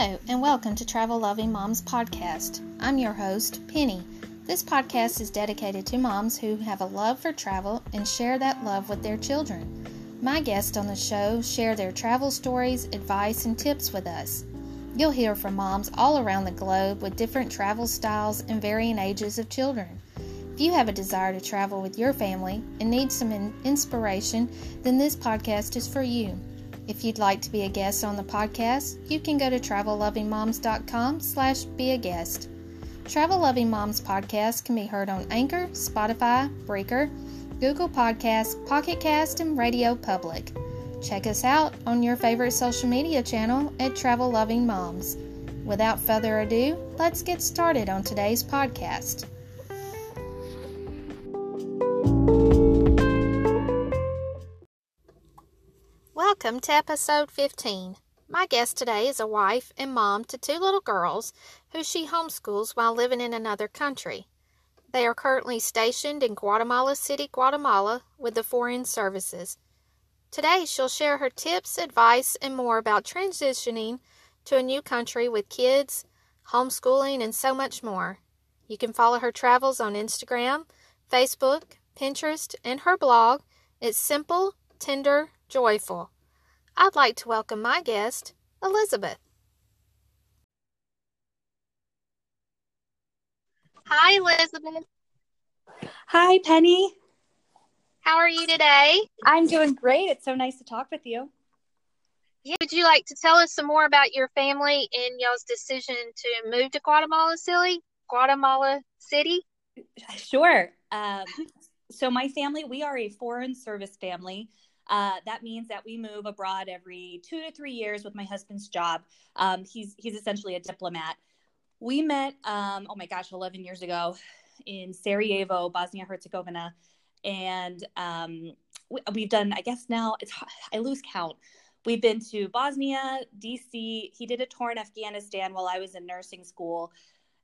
Hello, and welcome to Travel Loving Moms Podcast. I'm your host, Penny. This podcast is dedicated to moms who have a love for travel and share that love with their children. My guests on the show share their travel stories, advice, and tips with us. You'll hear from moms all around the globe with different travel styles and varying ages of children. If you have a desire to travel with your family and need some inspiration, then this podcast is for you. If you'd like to be a guest on the podcast, you can go to travellovingmoms.com slash be a guest. Travel Loving Moms podcast can be heard on Anchor, Spotify, Breaker, Google Podcasts, Pocket Cast, and Radio Public. Check us out on your favorite social media channel at Travel Loving Moms. Without further ado, let's get started on today's podcast. Welcome to episode 15. My guest today is a wife and mom to two little girls who she homeschools while living in another country. They are currently stationed in Guatemala City, Guatemala, with the Foreign Services. Today, she'll share her tips, advice, and more about transitioning to a new country with kids, homeschooling, and so much more. You can follow her travels on Instagram, Facebook, Pinterest, and her blog. It's Simple, Tender, Joyful. I'd like to welcome my guest, Elizabeth. Hi, Elizabeth. Hi, Penny. How are you today? I'm doing great. It's so nice to talk with you. Yeah, would you like to tell us some more about your family and y'all's decision to move to Guatemala City? Guatemala City? Sure. Um, so, my family, we are a foreign service family. Uh, that means that we move abroad every two to three years with my husband's job. Um, he's he's essentially a diplomat. We met, um, oh my gosh, 11 years ago in Sarajevo, Bosnia Herzegovina, and um, we, have done. I guess now it's I lose count. We've been to Bosnia, DC. He did a tour in Afghanistan while I was in nursing school.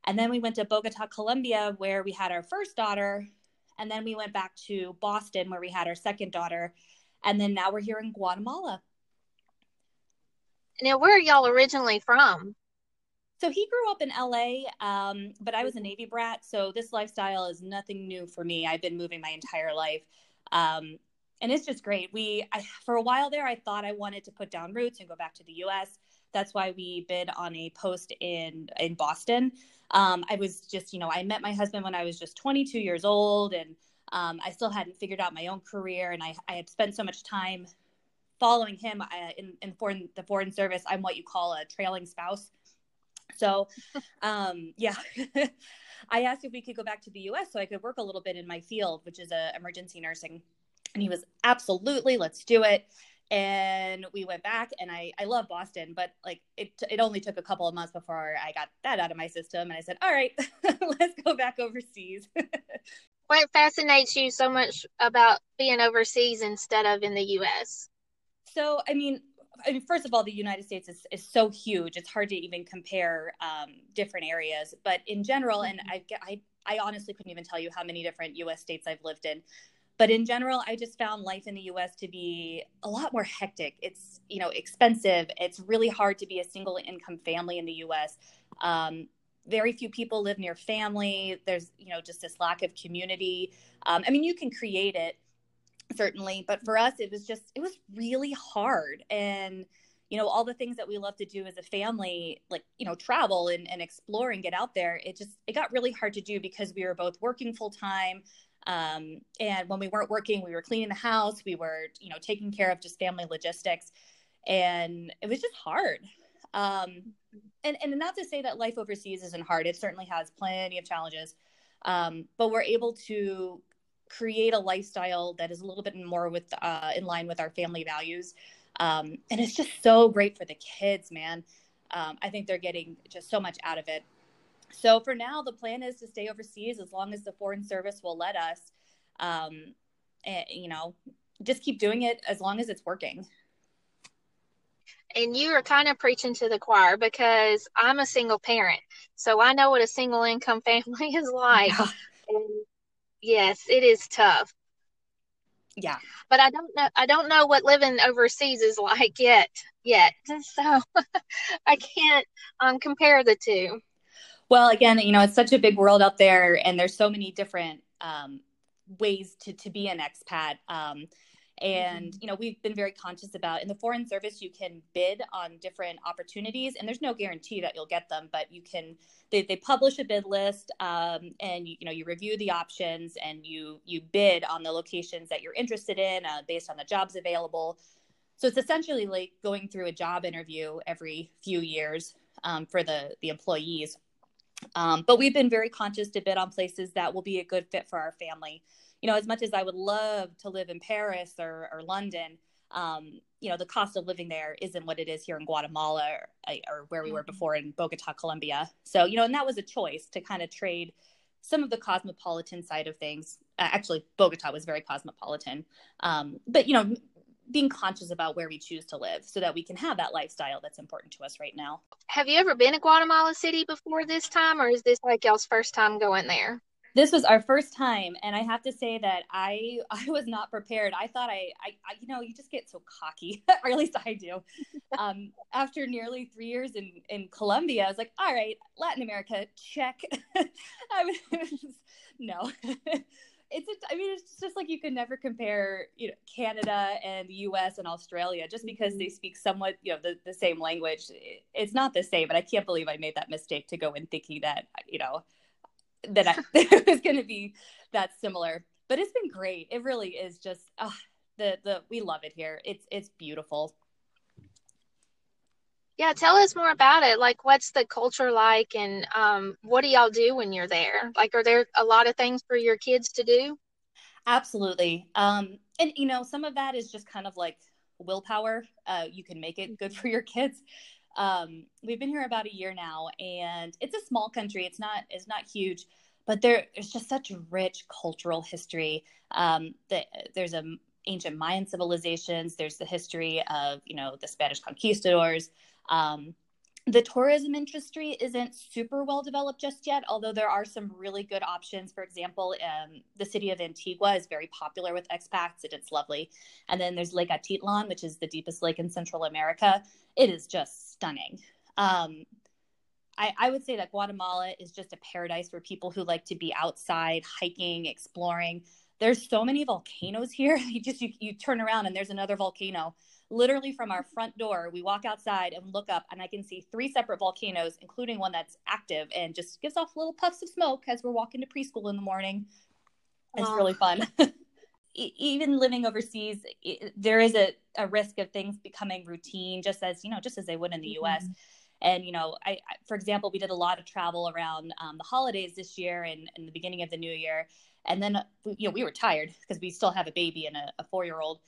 And then we went to Bogota, Colombia, where we had our first daughter. And then we went back to Boston, where we had our second daughter and then now we're here in Guatemala. Now, where are y'all originally from? So he grew up in LA, um, but I was a Navy brat, so this lifestyle is nothing new for me. I've been moving my entire life, um, and it's just great. We, I, for a while there, I thought I wanted to put down roots and go back to the U.S. That's why we bid on a post in in Boston. Um, I was just, you know, I met my husband when I was just 22 years old, and um, I still hadn't figured out my own career, and I, I had spent so much time following him uh, in, in foreign, the foreign service. I'm what you call a trailing spouse. So, um, yeah, I asked if we could go back to the U.S. so I could work a little bit in my field, which is a emergency nursing. And he was absolutely, let's do it. And we went back, and I I love Boston, but like it it only took a couple of months before I got that out of my system, and I said, all right, let's go back overseas what fascinates you so much about being overseas instead of in the U.S.? So, I mean, I mean, first of all, the United States is, is so huge; it's hard to even compare um, different areas. But in general, and I, I, I honestly couldn't even tell you how many different U.S. states I've lived in. But in general, I just found life in the U.S. to be a lot more hectic. It's you know expensive. It's really hard to be a single income family in the U.S. Um, very few people live near family. There's you know just this lack of community. Um, i mean you can create it certainly but for us it was just it was really hard. And you know all the things that we love to do as a family like you know travel and, and explore and get out there it just it got really hard to do because we were both working full time um, and when we weren't working we were cleaning the house. We were you know taking care of just family logistics. And it was just hard um, and, and not to say that life overseas isn't hard, it certainly has plenty of challenges. Um, but we're able to create a lifestyle that is a little bit more with uh, in line with our family values. Um, and it's just so great for the kids, man. Um, I think they're getting just so much out of it. So for now, the plan is to stay overseas as long as the foreign service will let us. Um, and, you know, just keep doing it as long as it's working and you are kind of preaching to the choir because I'm a single parent, so I know what a single income family is like. And yes, it is tough. Yeah. But I don't know I don't know what living overseas is like yet yet. So I can't um, compare the two. Well, again, you know, it's such a big world out there and there's so many different um, ways to to be an expat. Um, and mm-hmm. you know we've been very conscious about in the foreign service you can bid on different opportunities and there's no guarantee that you'll get them but you can they, they publish a bid list um, and you, you, know you review the options and you you bid on the locations that you're interested in uh, based on the jobs available. So it's essentially like going through a job interview every few years um, for the the employees. Um, but we've been very conscious to bid on places that will be a good fit for our family you know, as much as I would love to live in Paris or, or London, um, you know, the cost of living there isn't what it is here in Guatemala or, or where we were mm-hmm. before in Bogota, Colombia. So, you know, and that was a choice to kind of trade some of the cosmopolitan side of things. Uh, actually, Bogota was very cosmopolitan. Um, but, you know, being conscious about where we choose to live so that we can have that lifestyle that's important to us right now. Have you ever been to Guatemala City before this time, or is this like y'all's first time going there? This was our first time and i have to say that i i was not prepared. I thought i i, I you know you just get so cocky. Or at least i do. Um, after nearly three years in in colombia i was like all right latin america check. I was no. It's a, I mean it's just like you can never compare you know Canada and the US and Australia just because mm-hmm. they speak somewhat you know the, the same language. It's not the same but I can't believe I made that mistake to go in thinking that you know that I, it was going to be that similar. But it's been great. It really is just uh, the the we love it here. It's it's beautiful. Yeah, tell us more about it. Like, what's the culture like, and um, what do y'all do when you're there? Like, are there a lot of things for your kids to do? Absolutely. Um, and you know, some of that is just kind of like willpower. Uh, you can make it good for your kids. Um, we've been here about a year now, and it's a small country. It's not it's not huge, but there, there's just such rich cultural history. Um, that there's a ancient Mayan civilizations. There's the history of you know the Spanish conquistadors. Um, the tourism industry isn't super well developed just yet, although there are some really good options. For example, um, the city of Antigua is very popular with expats and it's lovely. And then there's Lake Atitlan, which is the deepest lake in Central America. It is just stunning. Um, I, I would say that Guatemala is just a paradise for people who like to be outside, hiking, exploring. There's so many volcanoes here. You just you, you turn around and there's another volcano. Literally from our front door we walk outside and look up and i can see three separate volcanoes including one that's active and just gives off little puffs of smoke as we're walking to preschool in the morning. It's really fun. Even living overseas there is a, a risk of things becoming routine just as you know just as they would in the us mm-hmm. and you know I, I, for example we did a lot of travel around um, the holidays this year and, and the beginning of the new year and then you know we were tired because we still have a baby and a, a four year old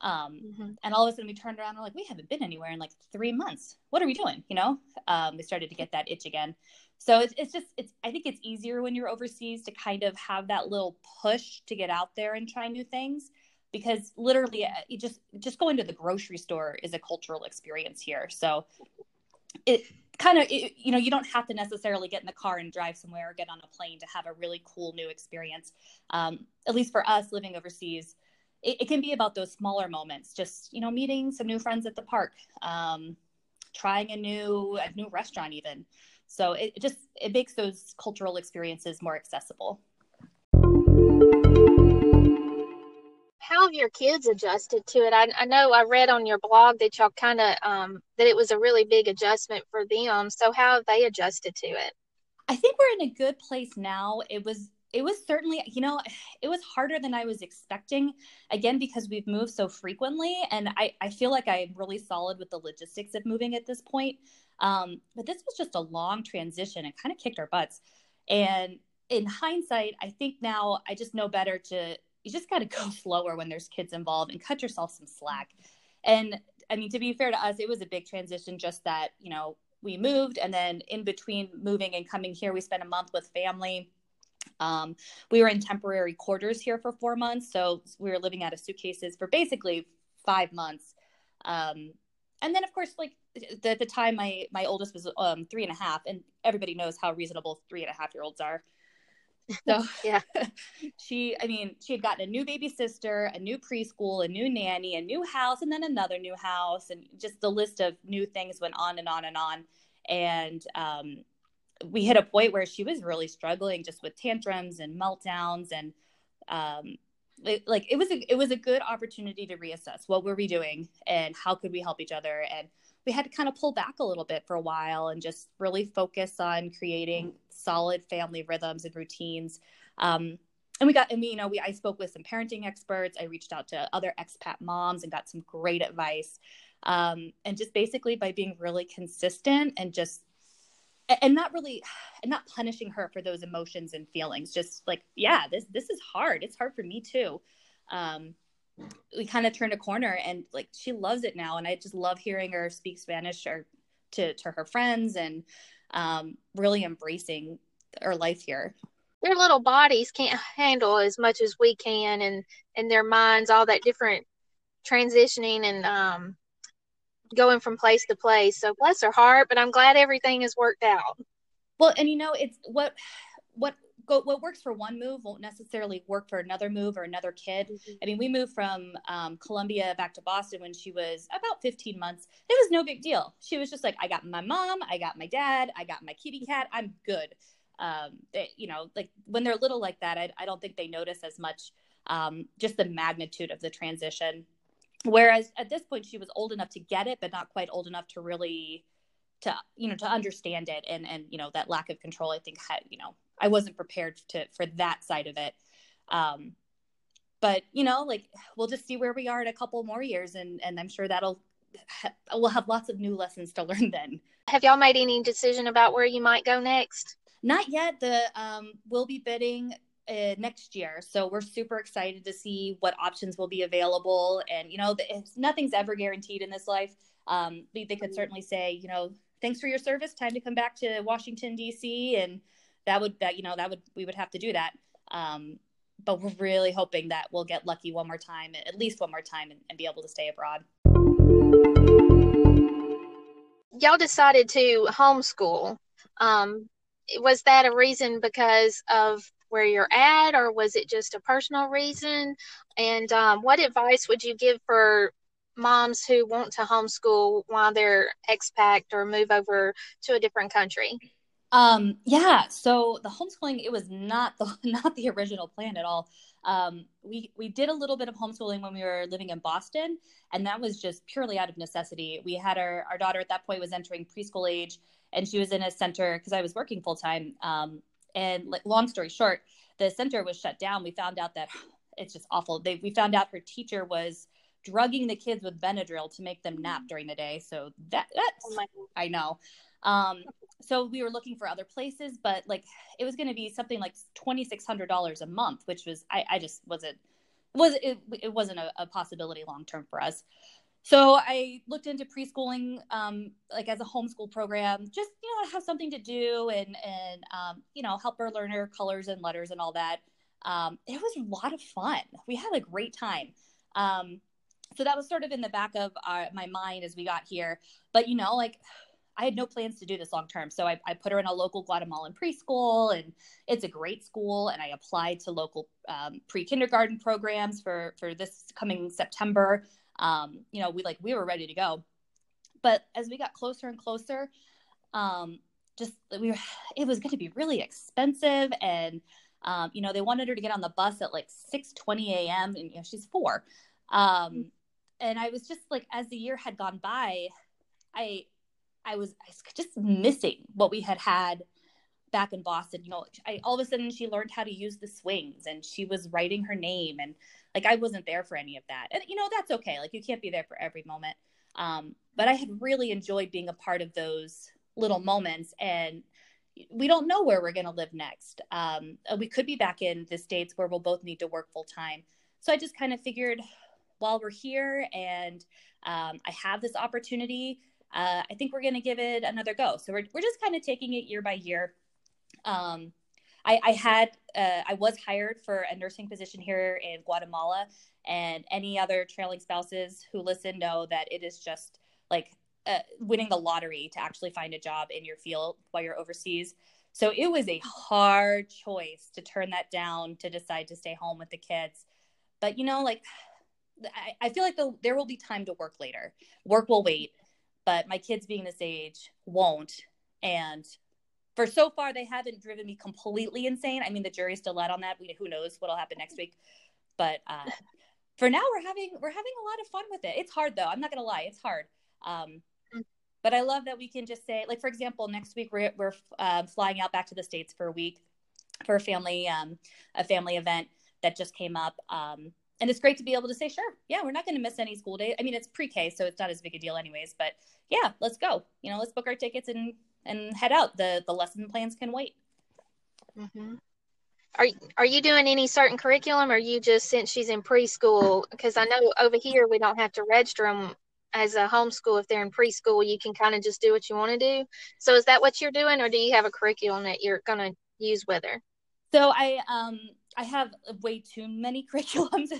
um, mm-hmm. And all of a sudden we turned around and we're like, we haven't been anywhere in like three months. What are we doing? You know, um, we started to get that itch again. So it's, it's just, it's, I think it's easier when you're overseas to kind of have that little push to get out there and try new things because literally uh, you just, just going to the grocery store is a cultural experience here. So it kind of, you know, you don't have to necessarily get in the car and drive somewhere or get on a plane to have a really cool new experience. Um, at least for us living overseas, it, it, can be about those smaller moments just you know meeting some new friends at the park um, trying a new a new restaurant even so it, it just it makes those cultural experiences more accessible how have your kids adjusted to it? I, I know i read on your blog that y'all kind of um, that it was a really big adjustment for them. So how have they adjusted to it? I think we're in a good place now. It was it was certainly you know it was harder than i was expecting again because we've moved so frequently and i, I feel like i'm really solid with the logistics of moving at this point. Um, but this was just a long transition. And kind of kicked our butts. And in hindsight i think now i just know better to you just got to go slower when there's kids involved and cut yourself some slack and i mean to be fair to us it was a big transition just that you know we moved and then in between moving and coming here we spent a month with family um, we were in temporary quarters here for four months, so we were living out of suitcases for basically five months. Um, and then, of course, like the, the time my my oldest was um, three and a half, and everybody knows how reasonable three and a half year olds are. So yeah, she, I mean, she had gotten a new baby sister, a new preschool, a new nanny, a new house, and then another new house, and just the list of new things went on and on and on. And um, we hit a point where she was really struggling just with tantrums and meltdowns, and um, it, like it was a it was a good opportunity to reassess. What were we doing? And how could we help each other? And we had to kind of pull back a little bit for a while and just really focus on creating solid family rhythms and routines. Um, and we got, and we, you know, we, I spoke with some parenting experts. I reached out to other expat moms and got some great advice. Um, and just basically by being really consistent and just, and not really, and not punishing her for those emotions and feelings. Just like, yeah, this, this is hard. It's hard for me too. Um, we kind of turned a corner and like she loves it now and i just love hearing her speak spanish or to to her friends and um, really embracing her life here. Their little bodies can't handle as much as we can and and their minds all that different transitioning and um going from place to place. So bless her heart but i'm glad everything has worked out. Well and you know it's what what go what works for one move won't necessarily work for another move or another kid. Mm-hmm. I mean, we moved from um, Colombia back to Boston when she was about 15 months. It was no big deal. She was just like, I got my mom, I got my dad, I got my kitty cat. I'm good. Um, they, you know, like when they're little like that, I, I don't think they notice as much um, just the magnitude of the transition. Whereas at this point, she was old enough to get it, but not quite old enough to really to you know to understand it and and you know that lack of control i think had you know I wasn't prepared to for that side of it. Um, but you know, like we'll just see where we are in a couple more years, and and I'm sure that'll ha- we'll have lots of new lessons to learn then. Have y'all made any decision about where you might go next? Not yet. The um, we'll be bidding uh, next year, so we're super excited to see what options will be available. And you know, nothing's ever guaranteed in this life. Um, they, they could certainly say, you know, thanks for your service. Time to come back to Washington D.C. and that would that you know that would we would have to do that. Um, but we're really hoping that we'll get lucky one more time at least one more time and, and be able to stay abroad. Y'all decided to homeschool. Um, was that a reason because of where you're at or was it just a personal reason? And um, what advice would you give for moms who want to homeschool while they're expat or move over to a different country um, yeah. So the homeschooling, it was not the not the original plan at all. Um, we we did a little bit of homeschooling when we were living in Boston, and that was just purely out of necessity. We had our our daughter at that point was entering preschool age, and she was in a center because I was working full time. Um, and like, long story short, the center was shut down. We found out that it's just awful. They we found out her teacher was drugging the kids with Benadryl to make them nap during the day. So that that's oh I know. Um, so we were looking for other places, but like it was going to be something like twenty six hundred dollars a month, which was I, I just wasn't was it, it wasn't a, a possibility long term for us. So I looked into preschooling, um, like as a homeschool program, just you know have something to do and and um, you know help her learn her colors and letters and all that. Um, it was a lot of fun. We had a great time. Um, so that was sort of in the back of our, uh, my mind as we got here. But you know, like I had no plans to do this long term. So I, I, put her in a local Guatemalan preschool, and it's a great school. And I applied to local um, pre kindergarten programs for for this coming September. Um, you know, we like we were ready to go, but as we got closer and closer, um, just we were, it was going to be really expensive, and um, you know they wanted her to get on the bus at like six twenty a.m. and you know she's four. Um, and I was just like, as the year had gone by, I I was, just missing what we had had back in Boston. You know, I, all of a sudden she learned how to use the swings and she was writing her name and like I wasn't there for any of that. And you know, that's okay. Like you can't be there for every moment. Um, but I had really enjoyed being a part of those little moments and we don't know where we're going to live next. Um, we could be back in the States where we'll both need to work full time. So I just kind of figured while we're here and um, I have this opportunity, uh, I think we're going to give it another go. So we're, we're just kind of taking it year by year. Um, I, I had, uh, I was hired for a nursing position here in Guatemala, and any other trailing spouses who listen know that it is just like uh, winning the lottery to actually find a job in your field while you're overseas. So it was a hard choice to turn that down to decide to stay home with the kids. But you know, like I, I feel like the, there will be time to work later. Work will wait, but my kids being this age won't. And for so far, they haven't driven me completely insane. I mean, the jury's still out on that. We, who knows what'll happen next week? But uh, for now, we're having we're having a lot of fun with it. It's hard though. I'm not gonna lie, it's hard. Um, but I love that we can just say, like for example, next week we're we're uh, flying out back to the states for a week for a family um, a family event that just came up. Um, and it's great to be able to say, sure, yeah, we're not going to miss any school day. I mean, it's pre-K, so it's not as big a deal, anyways. But yeah, let's go. You know, let's book our tickets and and head out. The the lesson plans can wait. Mm-hmm. Are are you doing any certain curriculum, or you just since she's in preschool? Because I know over here we don't have to register them as a homeschool if they're in preschool. You can kind of just do what you want to do. So is that what you're doing, or do you have a curriculum that you're going to use with her? So I um I have way too many curriculums.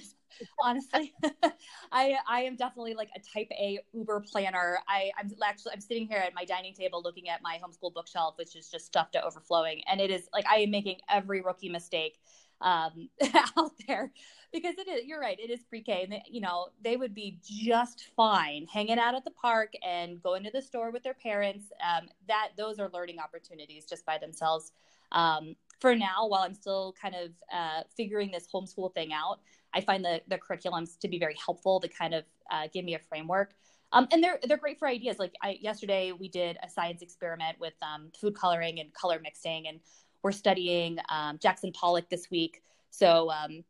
honestly, I I am definitely like a type A Uber planner. I I'm actually I'm sitting here at my dining table looking at my homeschool bookshelf, which is just stuffed to overflowing, and it is like I am making every rookie mistake um, out there because it is. You're right. It is pre-K, and they, you know they would be just fine hanging out at the park and going to the store with their parents. Um, that those are learning opportunities just by themselves. Um, for now, while I'm still kind of uh, figuring this homeschool thing out, I find the the curriculums to be very helpful to kind of uh, give me a framework. Um, and they're they're great for ideas. Like I, yesterday, we did a science experiment with um, food coloring and color mixing, and we're studying um, Jackson Pollock this week. So um, you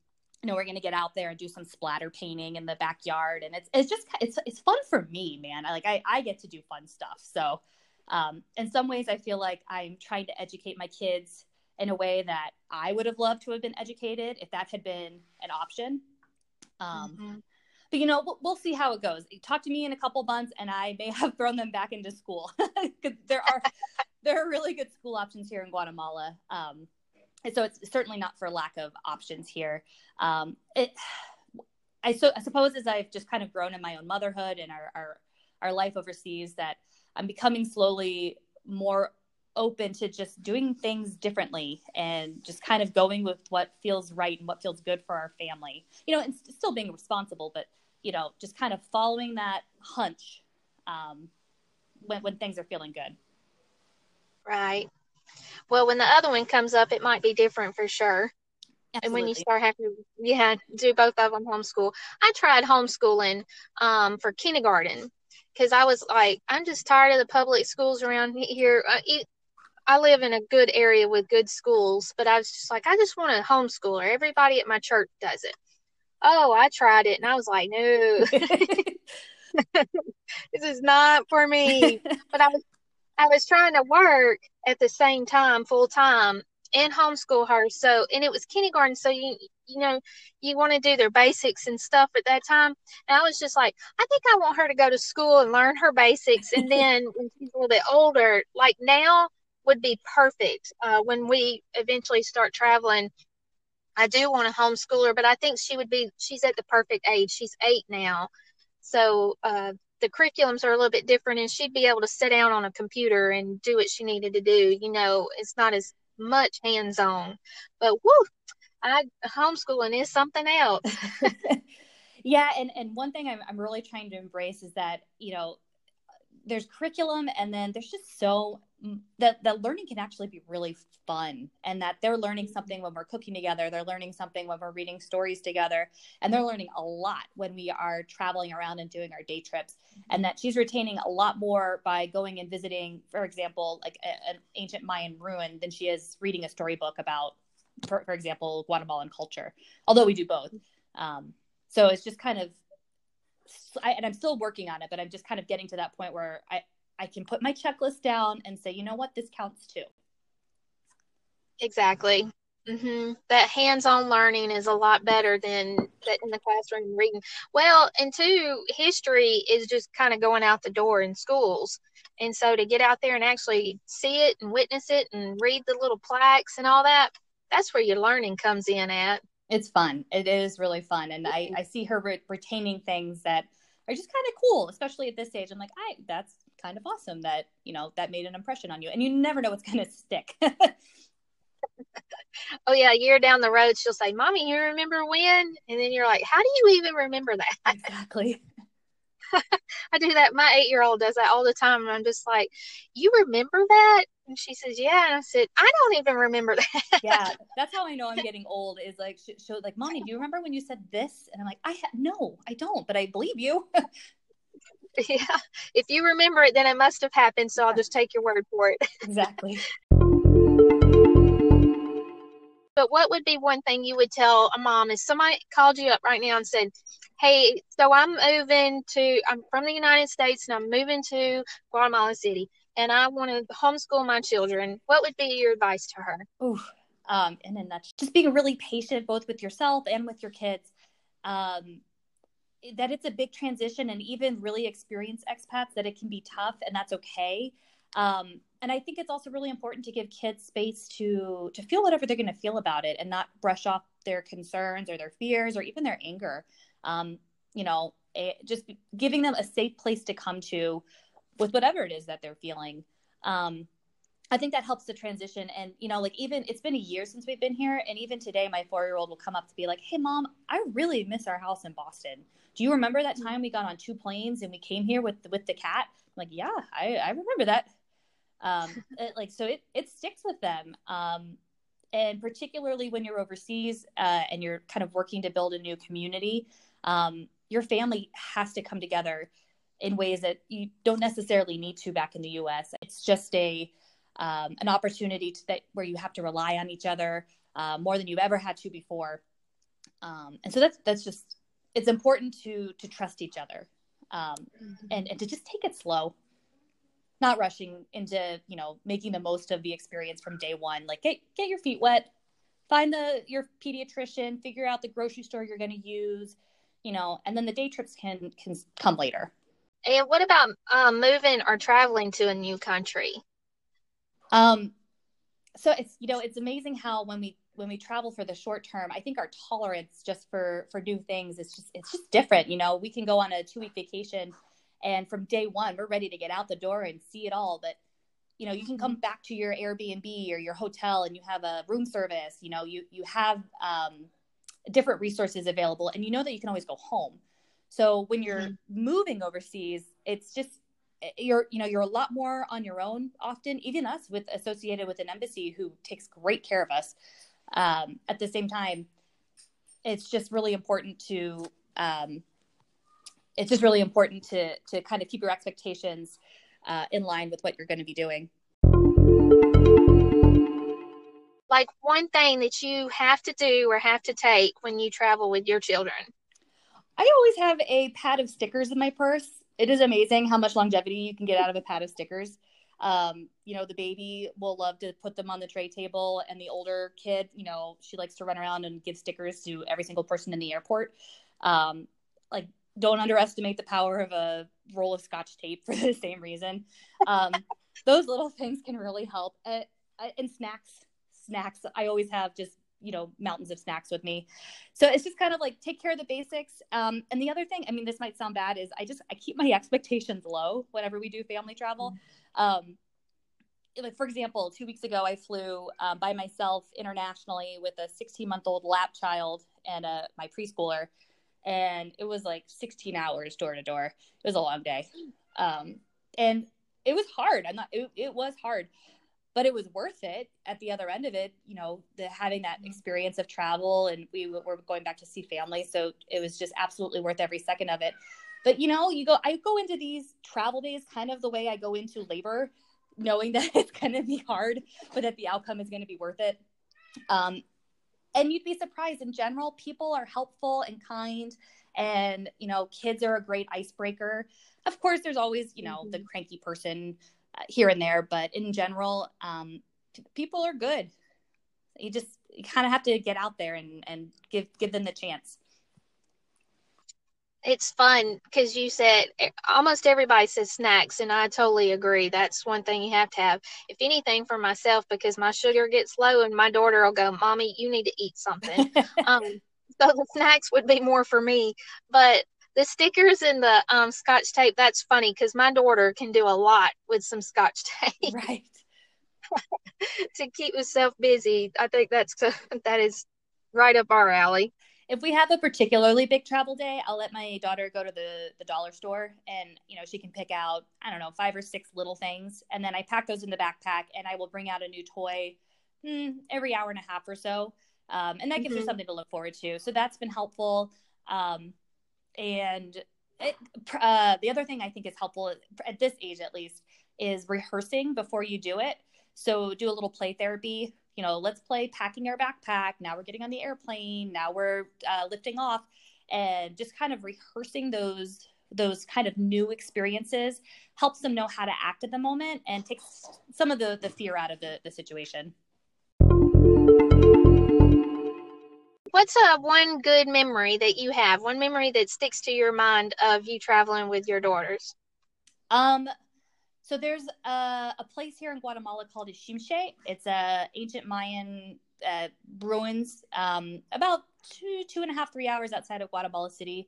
know we're going to get out there and do some splatter painting in the backyard, and it's it's just it's it's fun for me, man. I, like I I get to do fun stuff. So um, in some ways, I feel like I'm trying to educate my kids in a way that I would have loved to have been educated if that had been an option. Um, mm-hmm. But you know, we'll, we'll, see how it goes. Talk to me in a couple months, and I may have thrown them back into school because there are there are really good school options here in Guatemala. Um, and so it's certainly not for lack of options here. Um, it, I, so, I suppose as I've just kind of grown in my own motherhood and our, our our life overseas, that I'm becoming slowly more open to just doing things differently and just kind of going with what feels right and what feels good for our family. You know, and still being responsible, but you know, just kind of following that hunch um, when when things are feeling good. Right. Well, when the other one comes up, it might be different for sure. Absolutely. And when you start having to, yeah, do both of them homeschool. I tried homeschooling um, for kindergarten because I was like, I'm just tired of the public schools around here. Uh, I live in a good area with good schools, but I was just like, I just want a homeschooler. Everybody at my church does it. Oh, I tried it and I was like, no, this is not for me. But I was, I was trying to work at the same time, full time, and homeschool her. So, and it was kindergarten. So you, you know, you want to do their basics and stuff at that time. And I was just like, I think I want her to go to school and learn her basics. And then when she's a little bit older, like now, would be perfect uh, when we eventually start traveling. I do want a homeschooler, but I think she would be, she's at the perfect age. She's eight now. So uh, the curriculums are a little bit different, and she'd be able to sit down on a computer and do what she needed to do. You know, it's not as much hands on. But whoo, I, homeschooling is something else. yeah. And, and one thing I'm, I'm really trying to embrace is that, you know, there's curriculum and then there's just so that the learning can actually be really fun and that they're learning something when we're cooking together they're learning something when we're reading stories together and they're learning a lot when we are traveling around and doing our day trips. And that she's retaining a lot more by going and visiting for example like a, an ancient mayan ruin than she is reading a storybook about for, for example guatemalan culture although we do both. Um, so it's just kind of I, and I'm still working on it, but I'm just kind of getting to that point where I, I can put my checklist down and say, you know what, this counts too. Exactly. Mm-hmm. That hands-on learning is a lot better than that in the classroom reading. Well, and two, history is just kind of going out the door in schools, and so to get out there and actually see it and witness it and read the little plaques and all that, that's where your learning comes in at. It's fun. It is really fun, and I I see her re- retaining things that are just kind of cool, especially at this age. I'm like, I that's kind of awesome that you know that made an impression on you and you never know what's going to stick oh yeah a year down the road she'll say mommy you remember when and then you're like how do you even remember that exactly I do that. My eight year old does that all the time. And I'm just like, You remember that? And she says, Yeah. And I said, I don't even remember that. yeah. That's how I know I'm getting old is like, she, she'll like, Mommy, do you remember when you said this? And I'm like, I ha- no, I don't, but I believe you. yeah. If you remember it, then it must have happened. So I'll just take your word for it. exactly. But what would be one thing you would tell a mom if somebody called you up right now and said, Hey, so I'm moving to, I'm from the United States and I'm moving to Guatemala City and I want to homeschool my children. What would be your advice to her? Ooh, um, and then that's just being really patient both with yourself and with your kids. Um, that it's a big transition and even really experienced expats that it can be tough and that's okay. Um, and I think it's also really important to give kids space to to feel whatever they're going to feel about it and not brush off their concerns or their fears or even their anger. Um, you know, a, just giving them a safe place to come to with whatever it is that they're feeling. Um, I think that helps the transition. And, you know, like even it's been a year since we've been here. And even today, my four year old will come up to be like, Hey, mom, I really miss our house in Boston. Do you remember that time we got on two planes and we came here with, with the cat? I'm like, yeah, I, I remember that um, it, like so it, it sticks with them um, and particularly when you're overseas uh, and you're kind of working to build a new community um, your family has to come together in ways that you don't necessarily need to back in the us it's just a um, an opportunity to that where you have to rely on each other uh, more than you've ever had to before. Um, and so that's that's just it's important to to trust each other um, mm-hmm. and, and to just take it slow. Not rushing into you know making the most of the experience from day one. Like get get your feet wet find the your pediatrician figure out the grocery store you're going to use you know and then the day trips can can come later. And what about um, moving or traveling to a new country um so it's you know it's amazing how when we when we travel for the short term i think our tolerance just for for new things is just it's just different you know we can go on a two week vacation and from day one we're ready to get out the door and see it all but you know you can come mm-hmm. back to your airbnb or your hotel and you have a room service you know you you have um, different resources available and you know that you can always go home so when you're mm-hmm. moving overseas it's just you're you know you're a lot more on your own often even us with associated with an embassy who takes great care of us. Um, at the same time it's just really important to um, it's just really important to to kind of keep your expectations uh, in line with what you're going to be doing. Like one thing that you have to do or have to take when you travel with your children. I always have a pad of stickers in my purse it is amazing how much longevity you can get out of a pad of stickers um, you know the baby will love to put them on the tray table and the older kid you know she likes to run around and give stickers to every single person in the airport um, like don't underestimate the power of a roll of scotch tape for the same reason. Um, those little things can really help. Uh, and snacks, snacks. I always have just you know mountains of snacks with me. So it's just kind of like take care of the basics. Um, and the other thing, I mean, this might sound bad, is I just I keep my expectations low whenever we do family travel. Um, like for example, two weeks ago I flew um, by myself internationally with a 16 month old lap child and a, my preschooler and it was like 16 hours door to door. It was a long day. Um, and it was hard. I'm not, it, it was hard, but it was worth it at the other end of it, you know, the, having that mm-hmm. experience of travel and we were going back to see family. So it was just absolutely worth every second of it. But, you know, you go, I go into these travel days kind of the way I go into labor, knowing that it's going to be hard, but that the outcome is going to be worth it. Um, and you'd be surprised in general people are helpful and kind and you know kids are a great icebreaker of course there's always you know mm-hmm. the cranky person here and there but in general um, people are good. You just you kind of have to get out there and and give give them the chance. It's fun because you said almost everybody says snacks and i totally agree. That's one thing you have to have. If anything for myself because my sugar gets low and my daughter will go mommy you need to eat something. Um, so the snacks would be more for me but the stickers and the um, scotch tape that's funny because my daughter can do a lot with some scotch tape Right. to keep herself busy i think that's that is right up our alley If we have a particularly big travel day, I'll let my daughter go to the the dollar store and you know she can pick out I don't know five or six little things, and then I pack those in the backpack, and I will bring out a new toy hmm, every hour and a half or so, um, and that gives her Mhm. something to look forward to. So that's been helpful. Um, and it, uh, the other thing I think is helpful at this age, at least, is rehearsing before you do it. So do a little play therapy. You know, let's play packing our backpack. Now we're getting on the airplane. Now we're uh, lifting off, and just kind of rehearsing those those kind of new experiences helps them know how to act at the moment and takes some of the the fear out of the the situation. What's a one good memory that you have? One memory that sticks to your mind of you traveling with your daughters? Um, so there's a, a place here in Guatemala called Iximche. It's a ancient Mayan uh, ruins, um, about two two and a half three hours outside of Guatemala City,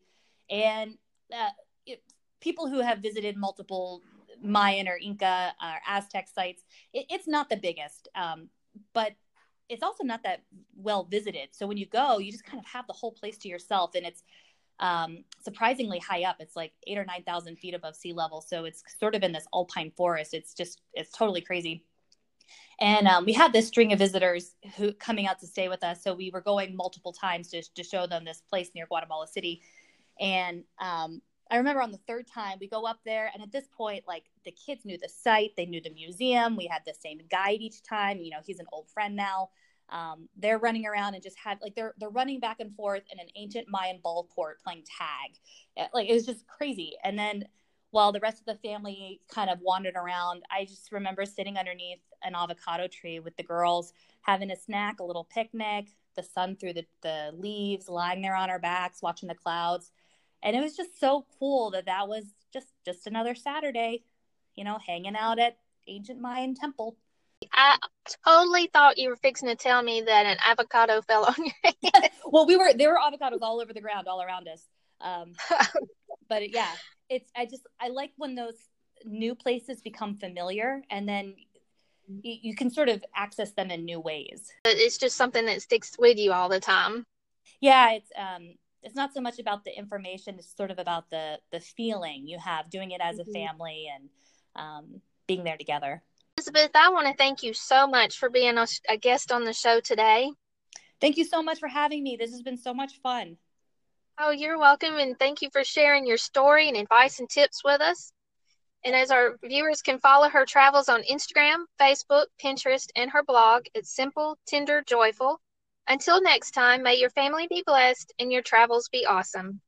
and uh, it, people who have visited multiple Mayan or Inca or Aztec sites, it, it's not the biggest, um, but it's also not that well visited. So when you go, you just kind of have the whole place to yourself, and it's um, surprisingly high up. It's like eight or nine thousand feet above sea level, so it's sort of in this alpine forest. It's just it's totally crazy. And um, we had this string of visitors who coming out to stay with us, so we were going multiple times to to show them this place near Guatemala City. And um, I remember on the third time we go up there, and at this point, like the kids knew the site, they knew the museum. We had the same guide each time. You know, he's an old friend now. Um, they're running around and just had like they're they're running back and forth in an ancient Mayan ball court playing tag. Like it was just crazy. And then while the rest of the family kind of wandered around, I just remember sitting underneath an avocado tree with the girls, having a snack, a little picnic, the sun through the, the leaves, lying there on our backs, watching the clouds. And it was just so cool that that was just just another Saturday, you know, hanging out at ancient Mayan temple. I totally thought you were fixing to tell me that an avocado fell on your head. well, we were there were avocados all over the ground, all around us. Um, but yeah, it's I just I like when those new places become familiar, and then you, you can sort of access them in new ways. it's just something that sticks with you all the time. Yeah, it's um, it's not so much about the information; it's sort of about the the feeling you have doing it as a Mhm. family and um, being there together. Elizabeth, I want to thank you so much for being a, a guest on the show today. Thank you so much for having me. This has been so much fun. Oh, you're welcome, and thank you for sharing your story and advice and tips with us. And as our viewers can follow her travels on Instagram, Facebook, Pinterest, and her blog, it's Simple, Tender, Joyful. Until next time, may your family be blessed and your travels be awesome.